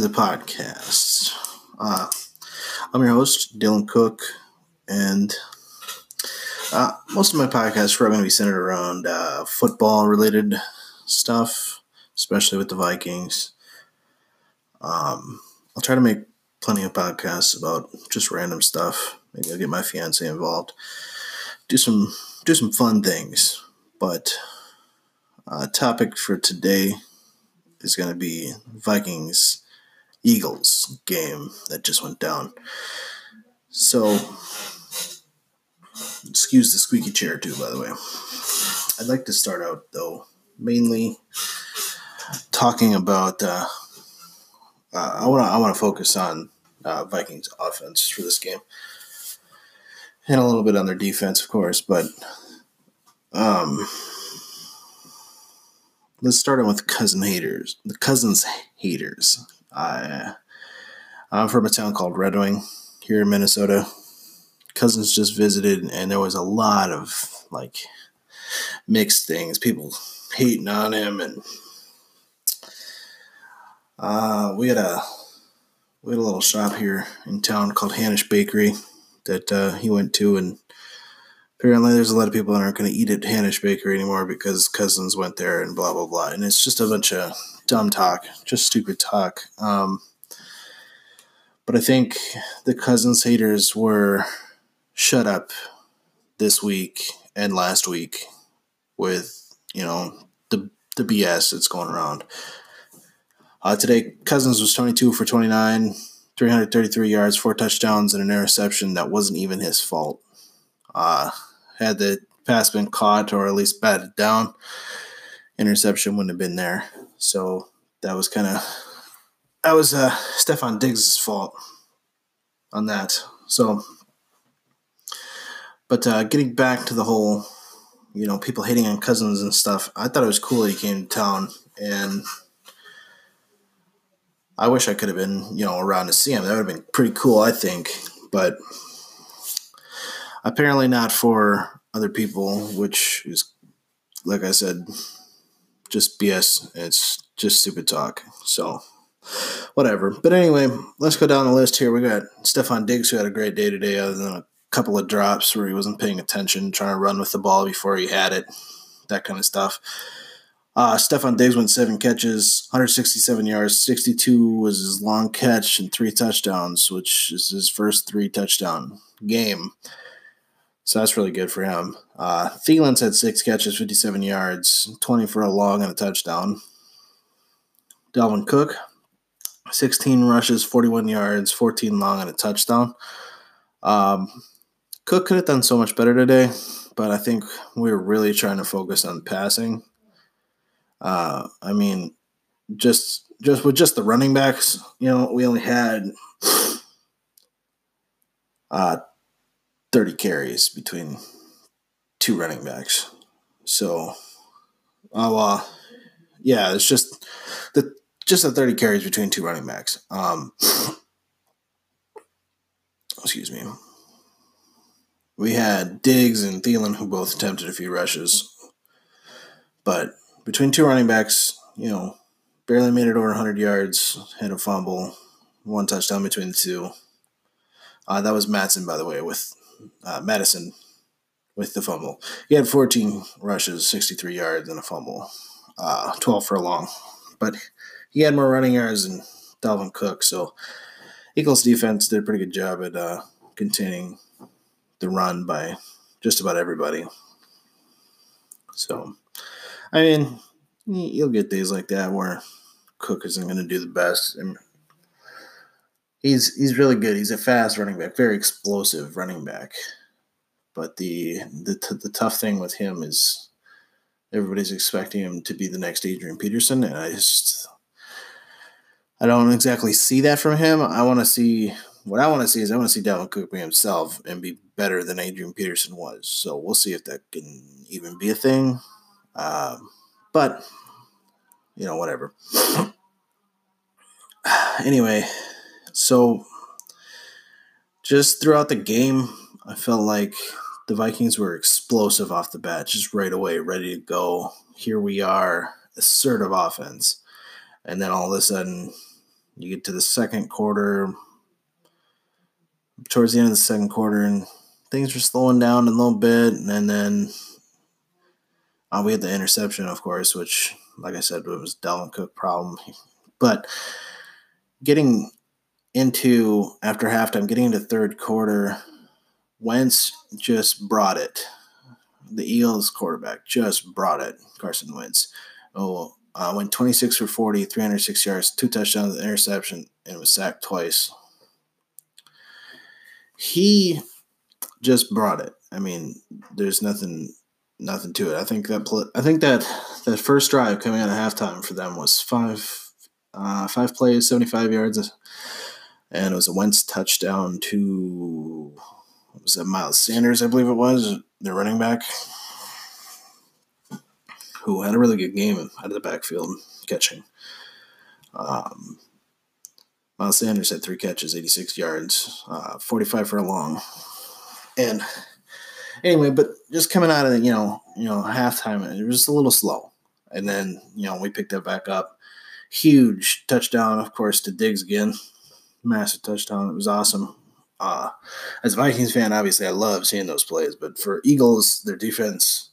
to the podcast. Uh, I'm your host, Dylan Cook, and uh, most of my podcasts are going to be centered around uh, football related stuff, especially with the Vikings. Um, I'll try to make plenty of podcasts about just random stuff. Maybe I'll get my fiance involved. Do some do some fun things. But uh, topic for today is going to be Vikings Eagles game that just went down. So, excuse the squeaky chair too, by the way. I'd like to start out though, mainly talking about. Uh, uh, I want to I want to focus on uh, Vikings offense for this game, and a little bit on their defense, of course. But um, let's start out with cousin haters. The Cousins haters. I I'm from a town called Red Wing here in Minnesota. Cousins just visited, and there was a lot of like mixed things. People hating on him, and uh, we had a we had a little shop here in town called Hanisch Bakery that uh, he went to, and apparently there's a lot of people that aren't going to eat at Hanisch Bakery anymore because Cousins went there and blah blah blah, and it's just a bunch of dumb talk, just stupid talk. Um, but I think the Cousins haters were shut up this week and last week with you know the the BS that's going around. Uh, today, Cousins was 22 for 29, 333 yards, four touchdowns, and an interception that wasn't even his fault. Uh, had the pass been caught or at least batted down, interception wouldn't have been there. So that was kind of that was uh, Stefon Diggs' fault on that. So, but uh, getting back to the whole, you know, people hating on Cousins and stuff, I thought it was cool he came to town and I wish I could have been, you know, around to see him. That would have been pretty cool, I think. But apparently not for other people, which is, like I said, just BS. It's just stupid talk. So, whatever. But anyway, let's go down the list here. We got Stefon Diggs, who had a great day today, other than a couple of drops where he wasn't paying attention, trying to run with the ball before he had it, that kind of stuff. Uh, Stefon Diggs went seven catches, 167 yards, 62 was his long catch, and three touchdowns, which is his first three touchdown game. So that's really good for him. Uh, Thielen's had six catches, 57 yards, 20 for a long and a touchdown. Dalvin Cook, 16 rushes, 41 yards, 14 long and a touchdown. Um, Cook could have done so much better today, but I think we were really trying to focus on passing uh, I mean, just just with just the running backs, you know, we only had uh, 30 carries between two running backs. So, oh, uh, yeah, it's just the just the 30 carries between two running backs. Um, excuse me. We had Diggs and Thielen who both attempted a few rushes, but between two running backs, you know, barely made it over 100 yards, had a fumble, one touchdown between the two. Uh, that was Mattison, by the way, with uh, Mattison with the fumble. He had 14 rushes, 63 yards, and a fumble, uh, 12 for a long. But he had more running yards than Dalvin Cook, so Eagles defense did a pretty good job at uh, containing the run by just about everybody. So I mean, you'll get days like that where Cook isn't going to do the best. And he's he's really good. He's a fast running back, very explosive running back. But the the the tough thing with him is everybody's expecting him to be the next Adrian Peterson, and I just I don't exactly see that from him. I want to see what I want to see is I want to see Dalvin Cook be himself and be better than Adrian Peterson was. So we'll see if that can even be a thing. Um, but, you know, whatever. anyway, so just throughout the game, I felt like the Vikings were explosive off the bat, just right away, ready to go. Here we are, assertive offense. And then all of a sudden, You get to the second quarter, towards the end of the second quarter, and things were slowing down a little bit. And then uh, we had the interception, of course, which, like I said, it was Dalvin Cook problem. But getting into after halftime, getting into third quarter, Wentz just brought it. The Eagles quarterback just brought it. Carson Wentz. Oh, uh, went 26 for 40, 306 yards, two touchdowns, an interception, and was sacked twice. He just brought it. I mean, there's nothing nothing to it. I think that I think that that first drive coming out of halftime for them was five uh, five plays, 75 yards, and it was a Wentz touchdown to was it Miles Sanders, I believe it was, their running back, who had a really good game out of the backfield catching. Um, Miles Sanders had three catches, 86 yards, uh, 45 for a long. And anyway, but just coming out of the, you know, you know, halftime, it was just a little slow. And then, you know, we picked that back up. Huge touchdown, of course, to Diggs again. Massive touchdown. It was awesome. Uh, as a Vikings fan, obviously, I love seeing those plays. But for Eagles, their defense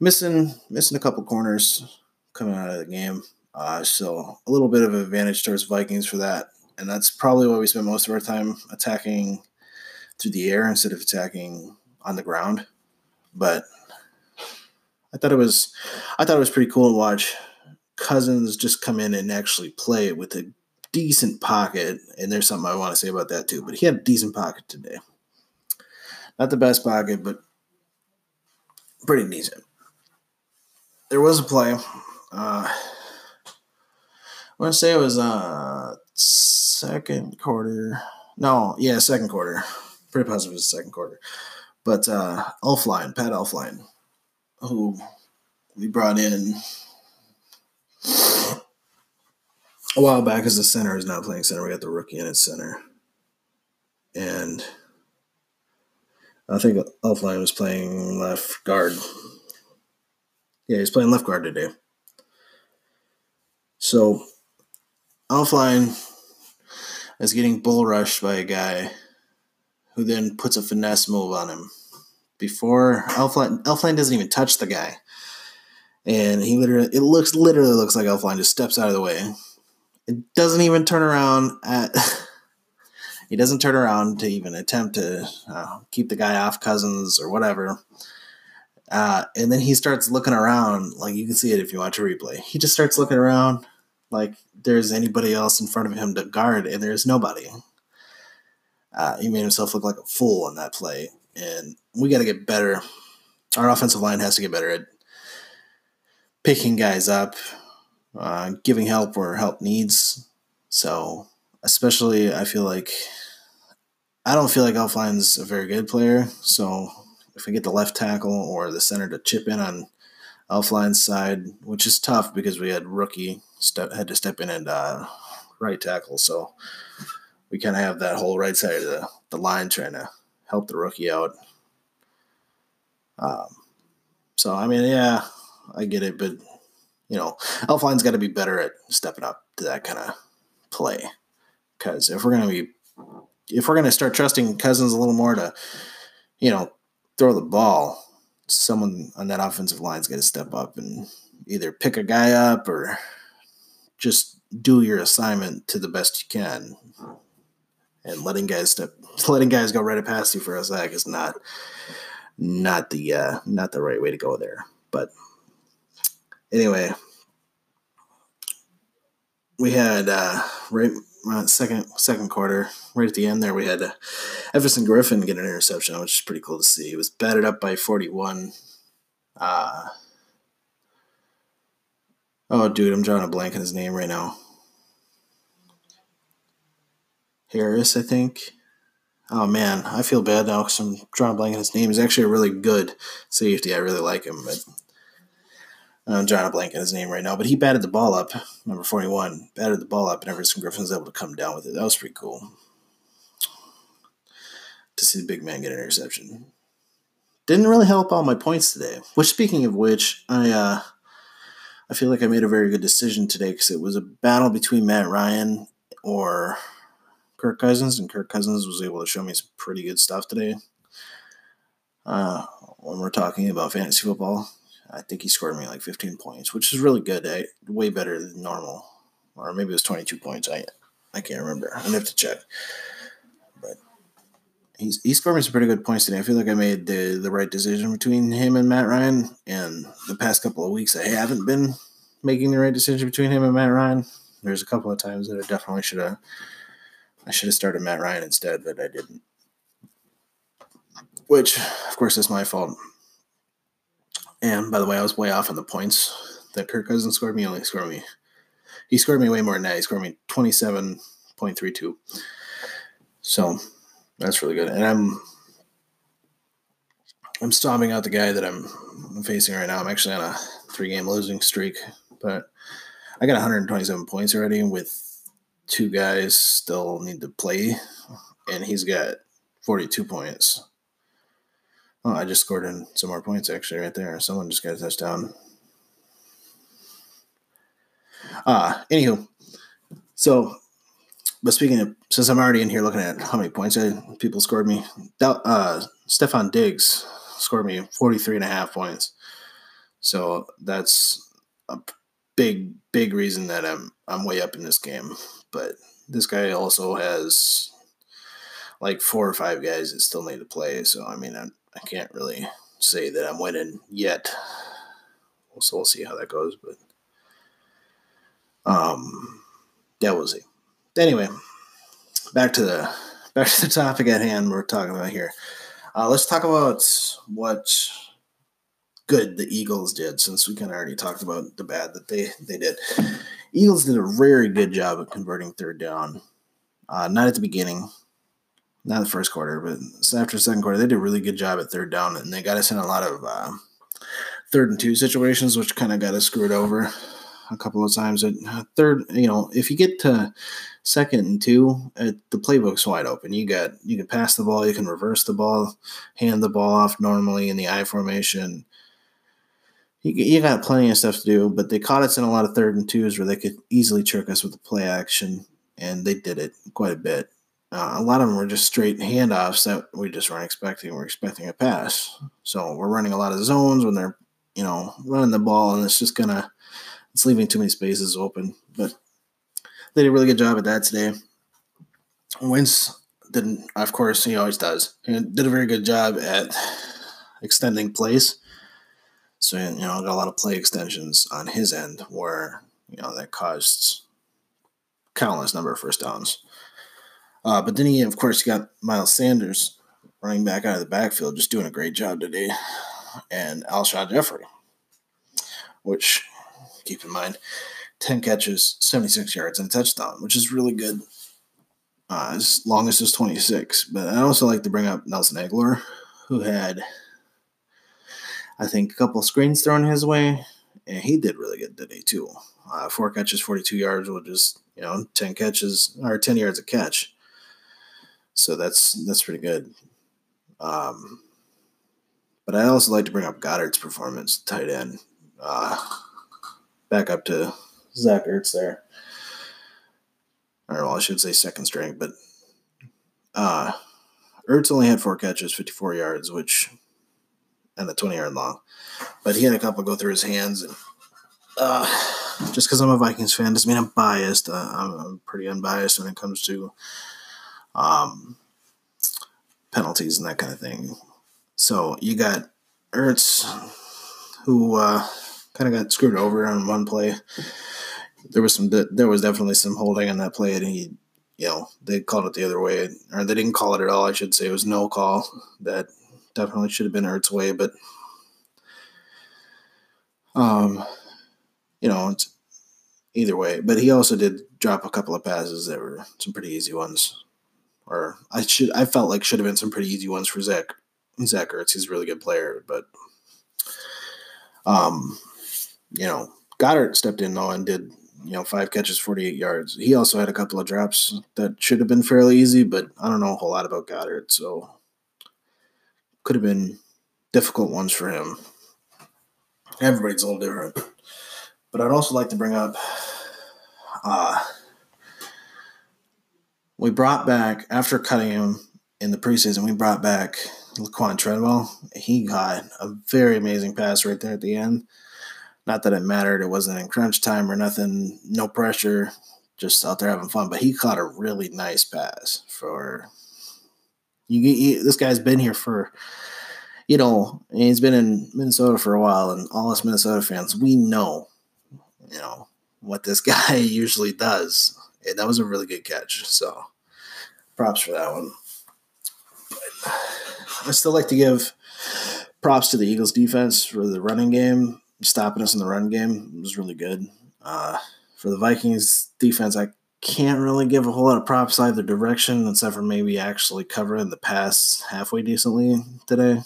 missing missing a couple corners coming out of the game. Uh, so a little bit of advantage towards Vikings for that, and that's probably why we spend most of our time attacking through the air instead of attacking on the ground. But I thought it was I thought it was pretty cool to watch Cousins just come in and actually play with a decent pocket. And there's something I want to say about that too. But he had a decent pocket today. Not the best pocket, but pretty decent. There was a play. Uh, I want to say it was uh second quarter. No, yeah, second quarter. Pretty positive it was second quarter. But uh Elflein, Pat Elflein, who we brought in a while back as the center is not playing center. We got the rookie in at center. And I think Elflein was playing left guard. Yeah, he's playing left guard today. So Elflein is getting bull rushed by a guy who then puts a finesse move on him. Before Elflein, Elflein doesn't even touch the guy. And he literally, it looks, literally looks like Elflein just steps out of the way. It doesn't even turn around at, he doesn't turn around to even attempt to uh, keep the guy off Cousins or whatever. Uh, and then he starts looking around, like you can see it if you watch a replay. He just starts looking around like there's anybody else in front of him to guard, and there's nobody. Uh, he made himself look like a fool on that play, and we got to get better. Our offensive line has to get better at picking guys up, uh, giving help where help needs. So, especially, I feel like I don't feel like Elflein's a very good player. So, if we get the left tackle or the center to chip in on Elflein's side, which is tough because we had rookie step had to step in and uh, right tackle, so we kind of have that whole right side of the, the line trying to help the rookie out. Um, so I mean, yeah, I get it, but you know, Elflein's got to be better at stepping up to that kind of play. Because if we're gonna be, if we're gonna start trusting Cousins a little more to, you know, throw the ball, someone on that offensive line's got to step up and either pick a guy up or just do your assignment to the best you can. And letting guys step, letting guys go right past you for a sack is not, not the, uh, not the right way to go there. But anyway, we had uh, right uh, second second quarter, right at the end there, we had uh, Everson Griffen get an interception, which is pretty cool to see. He was batted up by forty one. Uh, oh, dude, I'm drawing a blank on his name right now. Harris, I think. Oh man, I feel bad now because I'm drawing a blank on his name. He's actually a really good safety. I really like him, but I'm drawing a blank on his name right now, but he batted the ball up, number 41, batted the ball up, and Everson Griffen was able to come down with it. That was pretty cool to see the big man get an interception. Didn't really help all my points today. Which, speaking of which, I uh, I feel like I made a very good decision today because it was a battle between Matt Ryan or Kirk Cousins, and Kirk Cousins was able to show me some pretty good stuff today. Uh, when we're talking about fantasy football, I think he scored me like 15 points, which is really good. I, way better than normal, or maybe it was 22 points. I I can't remember. I'm gonna have to check. But he's he scored me some pretty good points today. I feel like I made the the right decision between him and Matt Ryan. And the past couple of weeks, I haven't been making the right decision between him and Matt Ryan. There's a couple of times that I definitely should have I should have started Matt Ryan instead, but I didn't. Which, of course, is my fault. And by the way, I was way off on the points that Kirk Cousins scored me. Only scored me. He scored me way more than that. He scored me twenty seven point three two. So that's really good. And I'm I'm stomping out the guy that I'm facing right now. I'm actually on a three game losing streak, but I got 127 points already with two guys still need to play, and he's got 42 points. Oh, I just scored in some more points actually right there. Someone just got a touchdown. Uh, anywho, so, but speaking of, since I'm already in here looking at how many points I, people scored me, uh, Stefon Diggs scored me 43 and a half points. So that's a big, big reason that I'm, I'm way up in this game. But this guy also has like four or five guys that still need to play. So, I mean, I, I can't really say that I'm winning yet. So we'll see how that goes. But, um, yeah, we'll see. Anyway, back to the back to the topic at hand we're talking about here. Uh, let's talk about what good the Eagles did, since we kind of already talked about the bad that they they did. Eagles did a very good job of converting third down. Uh, not at the beginning, not the first quarter, but after the second quarter, they did a really good job at third down, and they got us in a lot of uh, third and two situations, which kind of got us screwed over a couple of times. At uh, third, you know, if you get to second and two, uh, the playbook's wide open. You got you can pass the ball, you can reverse the ball, hand the ball off normally in the I formation you, you got plenty of stuff to do, but they caught us in a lot of third and twos where they could easily trick us with the play action, and they did it quite a bit. Uh, a lot of them were just straight handoffs that we just weren't expecting. We're expecting a pass, so we're running a lot of zones when they're, you know, running the ball, and it's just gonna, it's leaving too many spaces open. But they did a really good job at that today. Wentz didn't, of course, he always does. He did a very good job at extending plays so, you know, got a lot of play extensions on his end where, you know, that caused countless number of first downs. Uh, but then he, of course, got Miles Sanders running back out of the backfield, just doing a great job today, and Alshon Jeffery, which, keep in mind, 10 catches, 76 yards, and a touchdown, which is really good. Uh, as long as it's 26. But I also like to bring up Nelson Agholor, who had – I think a couple screens thrown his way, and he did really good today too. Uh, four catches, 42 yards, which is you know 10 catches or 10 yards a catch. So that's that's pretty good. Um, but I also like to bring up Goedert's performance, tight end. Uh, back up to Zach Ertz there. Or well, I should say second string, but uh, Ertz only had four catches, 54 yards, which and the 20 yard long. But he had a couple go through his hands. And uh, just because I'm a Vikings fan doesn't mean I'm biased. Uh, I'm, I'm, pretty unbiased when it comes to um, penalties and that kind of thing. So you got Ertz, who uh, kind of got screwed over on one play. There was some, there was definitely some holding on that play, and he, you know, they called it the other way, or they didn't call it at all. I should say it was no call that definitely should have been Ertz way, but um, you know, it's either way. But he also did drop a couple of passes that were some pretty easy ones, or I should I felt like should have been some pretty easy ones for Zach Zach Ertz. He's a really good player, but um, you know, Goedert stepped in though and did you know five catches, forty eight yards. He also had a couple of drops that should have been fairly easy, but I don't know a whole lot about Goedert, so could have been difficult ones for him. Everybody's a little different. But I'd also like to bring up uh, we brought back after cutting him in the preseason. We brought back Laquon Treadwell. He got a very amazing pass right there at the end. Not that it mattered; it wasn't in crunch time or nothing. No pressure, just out there having fun. But he caught a really nice pass for you. you this guy's been here for you know, he's been in Minnesota for a while, and all us Minnesota fans, we know, you know, what this guy usually does. And that was a really good catch. So props for that one. But I still like to give props to the Eagles defense for the running game, stopping us in the run game. Was really good. Uh, for the Vikings defense, I can't really give a whole lot of props either direction, except for maybe actually covering the pass halfway decently today.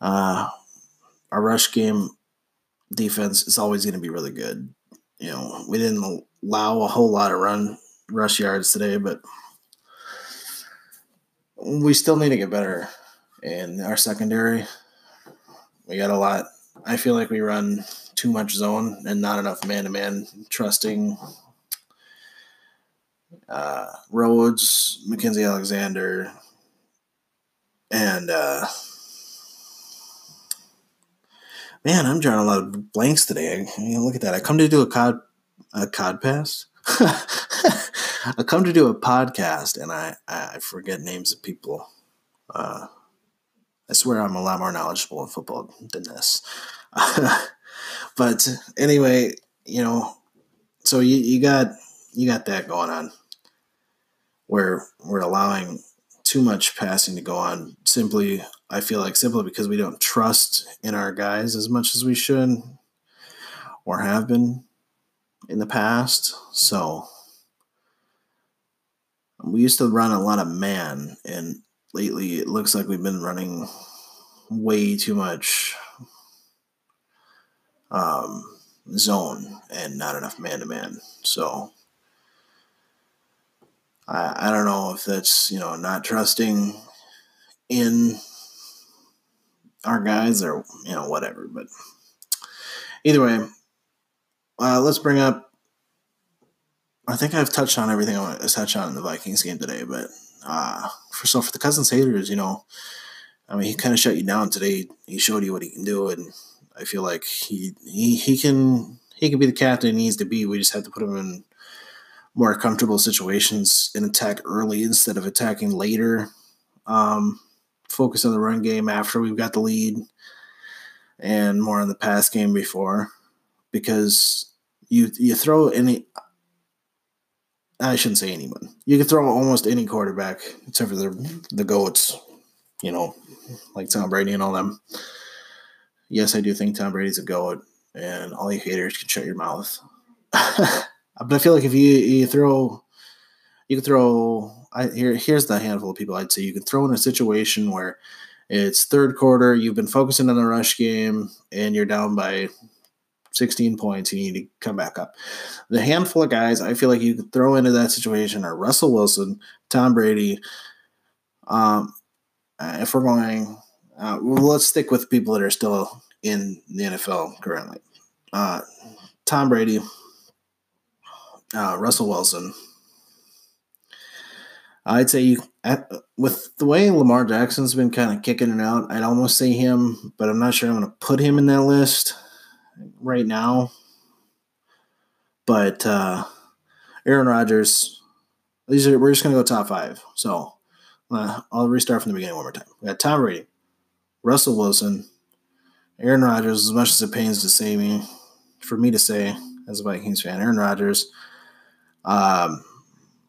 Uh, our rush game defense is always going to be really good. You know, we didn't allow a whole lot of run rush yards today, but we still need to get better in our secondary. We got a lot. I feel like we run too much zone and not enough man to man trusting uh, Rhodes, Mackensie Alexander, and uh, Man, I'm drawing a lot of blanks today. I mean, look at that. I come to do a cod a cod pass. I come to do a podcast and I, I forget names of people. Uh, I swear I'm a lot more knowledgeable in football than this. but anyway, you know, so you, you got you got that going on where we're allowing too much passing to go on simply I feel like simply because we don't trust in our guys as much as we should or have been in the past. So we used to run a lot of man, and lately it looks like we've been running way too much um, zone and not enough man to man. So I, I don't know if that's you know not trusting in our guys or you know whatever. But either way, uh, let's bring up. I think I've touched on everything I want to touch on in the Vikings game today, but uh, for so for the Cousins haters, you know, I mean, he kind of shut you down today. He showed you what he can do, and I feel like he he he can he can be the captain he needs to be. We just have to put him in more comfortable situations and attack early instead of attacking later. Um, focus on the run game after we've got the lead and more on the pass game before because you you throw any I shouldn't say anyone. You can throw almost any quarterback except for the the goats, you know, like Tom Brady and all them. Yes, I do think Tom Brady's a goat, and all you haters can shut your mouth. but I feel like if you you throw, you can throw I here here's the handful of people I'd say you can throw in a situation where it's third quarter, you've been focusing on the rush game, and you're down by 16 points, you need to come back up. The handful of guys I feel like you could throw into that situation are Russell Wilson, Tom Brady. Um, if we're going, uh, let's stick with people that are still in the NFL currently. Uh, Tom Brady, uh, Russell Wilson, I'd say you with the way Lamar Jackson's been kind of kicking it out, I'd almost say him, but I'm not sure I'm going to put him in that list right now. But uh, Aaron Rodgers, these are we're just to go top five. So uh, I'll restart from the beginning one more time. We got Tom Brady, Russell Wilson, Aaron Rodgers. As much as it pains to say me, for me to say as a Vikings fan, Aaron Rodgers. Um,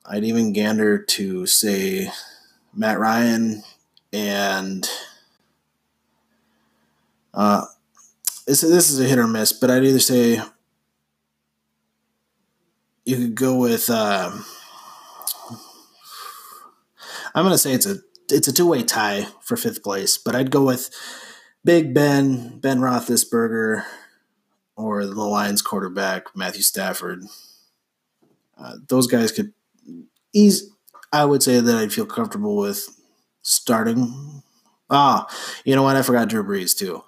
I'd even gander to say Matt Ryan and uh, this, is a hit or miss, but I'd either say you could go with. Uh, I'm gonna say it's a it's a two way tie for fifth place, but I'd go with Big Ben, Ben Roethlisberger, or the Lions quarterback Matthew Stafford. Uh, those guys could he's I would say that I'd feel comfortable with starting. Ah, you know what? I forgot Drew Brees too,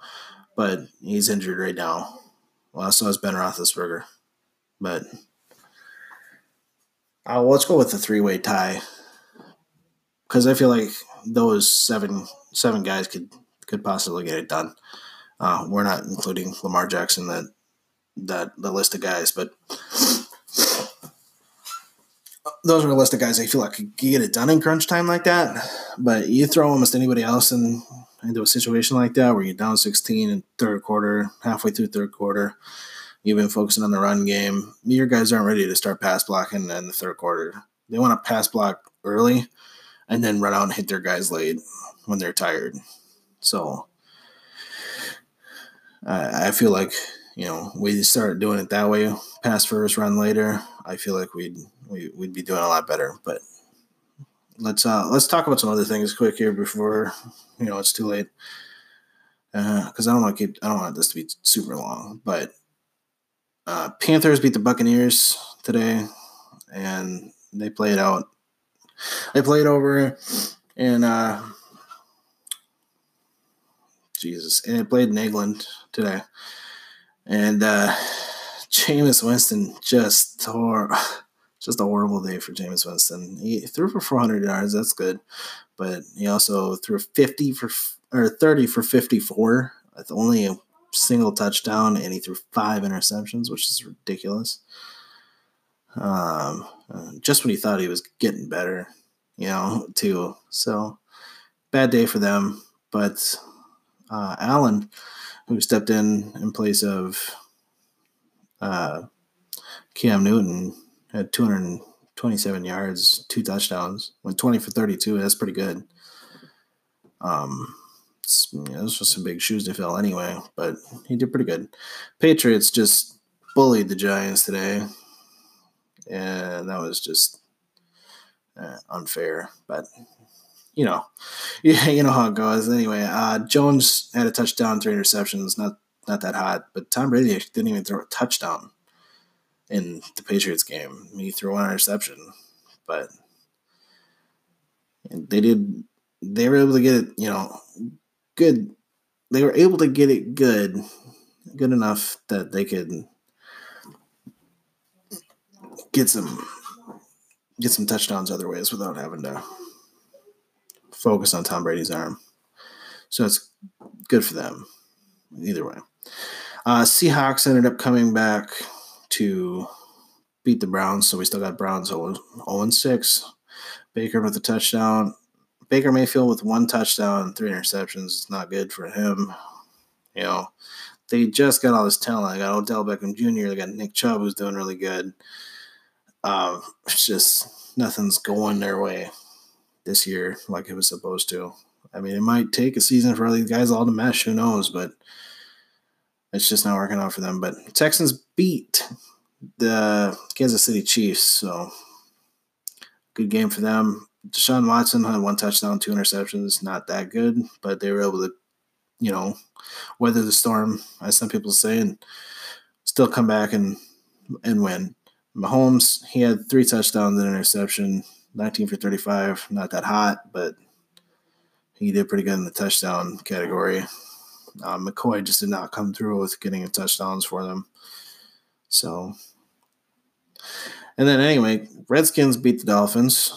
but he's injured right now. Well, so is Ben Roethlisberger, but Uh, let's go with the three way tie because I feel like those seven seven guys could could possibly get it done. Uh, we're not including Lamar Jackson that that the list of guys, but those are a list of guys I feel like could get it done in crunch time like that. But you throw almost anybody else in into a situation like that where you're down 16 in third quarter, halfway through third quarter, you've been focusing on the run game. Your guys aren't ready to start pass blocking in the third quarter. They want to pass block early and then run out and hit their guys late when they're tired. So I, I feel like you know we start doing it that way, pass first, run later. I feel like we'd we, would we would be doing a lot better. But let's uh let's talk about some other things quick here before you know it's too late. Because uh, I don't want to keep I don't want this to be super long, but uh, Panthers beat the Buccaneers today, and they played out. They played over, and uh, Jesus, and they played in England today, and uh, Jameis Winston just tore just a horrible day for Jameis Winston. He threw for 400 yards, that's good, but he also threw 50 for or 30 for 54 with only a single touchdown, and he threw five interceptions, which is ridiculous. Um, just when he thought he was getting better, you know, too. So bad day for them, but uh, Allen, who stepped in in place of uh, Cam Newton had 227 yards, two touchdowns, went 20 for 32. That's pretty good. Um, you know, those were some big shoes to fill anyway, but he did pretty good. Patriots just bullied the Giants today, and that was just uh, unfair. But you know, yeah, you know how it goes. Anyway, uh, Jones had a touchdown, three interceptions. Not not that hot, but Tom Brady didn't even throw a touchdown in the Patriots game. He threw one interception, but they did. They were able to get it, you know, good. They were able to get it good, good enough that they could get some get some touchdowns other ways without having to focus on Tom Brady's arm. So it's good for them either way. Uh, Seahawks ended up coming back to beat the Browns. So we still got Browns 0 6. Baker with a touchdown. Baker Mayfield with one touchdown, three interceptions. It's not good for him. You know, they just got all this talent. They got Odell Beckham Jr., they got Nick Chubb, who's doing really good. Um, it's just nothing's going their way this year like it was supposed to. I mean, it might take a season for all these guys all to mesh. Who knows? But it's just not working out for them. But Texans beat the Kansas City Chiefs, so good game for them. Deshaun Watson had one touchdown, two interceptions. Not that good, but they were able to, you know, weather the storm, as some people say, and still come back and and win. Mahomes, he had three touchdowns and interception, 19 for 35. Not that hot, but he did pretty good in the touchdown category. Uh, McCoy just did not come through with getting a touchdowns for them. So, and then anyway, Redskins beat the Dolphins.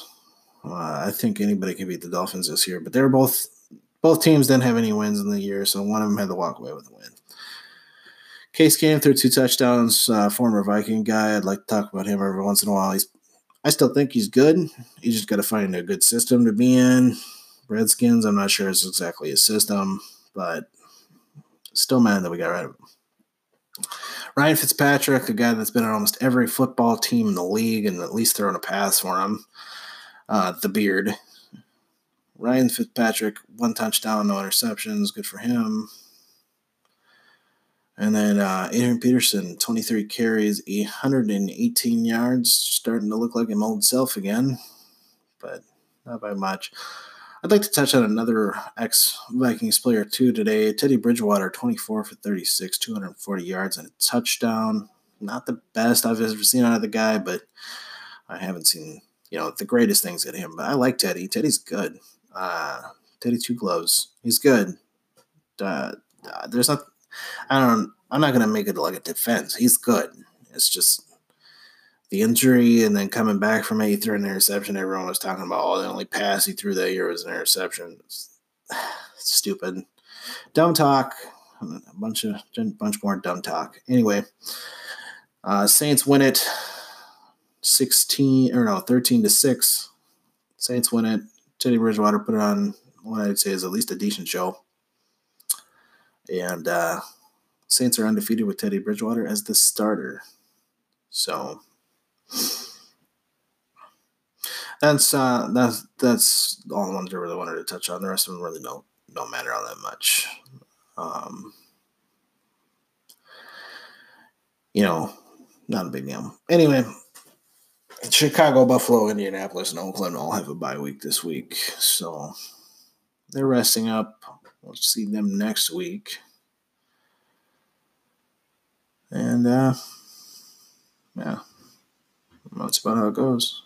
Uh, I think anybody can beat the Dolphins this year, but they're both both teams didn't have any wins in the year, so one of them had to walk away with a win. Case Keenum threw two touchdowns. Uh, former Viking guy. I'd like to talk about him every once in a while. He's, I still think he's good. He's just got to find a good system to be in. Redskins, I'm not sure it's exactly a system, but still mad that we got rid of him. Ryan Fitzpatrick, a guy that's been on almost every football team in the league and at least thrown a pass for him. Uh, the beard. Ryan Fitzpatrick, one touchdown, no interceptions. Good for him. And then uh, Adrian Peterson, 23 carries, 118 yards, starting to look like his old self again, but not by much. I'd like to touch on another ex Vikings player too today. Teddy Bridgewater, 24 for 36, 240 yards and a touchdown. Not the best I've ever seen out of the guy, but I haven't seen, you know, the greatest things at him. But I like Teddy. Teddy's good. Uh, Teddy Two Gloves. He's good. Uh, uh, there's not, I don't, I'm not going to make it like a defense. He's good. It's just the injury and then coming back from it, he threw an interception. Everyone was talking about, oh, the only pass he threw that year was an interception. It's, stupid. Dumb talk. A bunch of bunch more dumb talk. Anyway, uh, Saints win it 16 or no, 13 to 6. Saints win it. Teddy Bridgewater put on what I'd say is at least a decent show. And uh, Saints are undefeated with Teddy Bridgewater as the starter. So that's uh, that's that's all the ones I really wanted to touch on. The rest of them really don't don't matter all that much. Um, you know, not a big deal. Anyway, Chicago, Buffalo, Indianapolis, and Oakland all have a bye week this week, so they're resting up. We'll see them next week. And uh, yeah, that's about how it goes.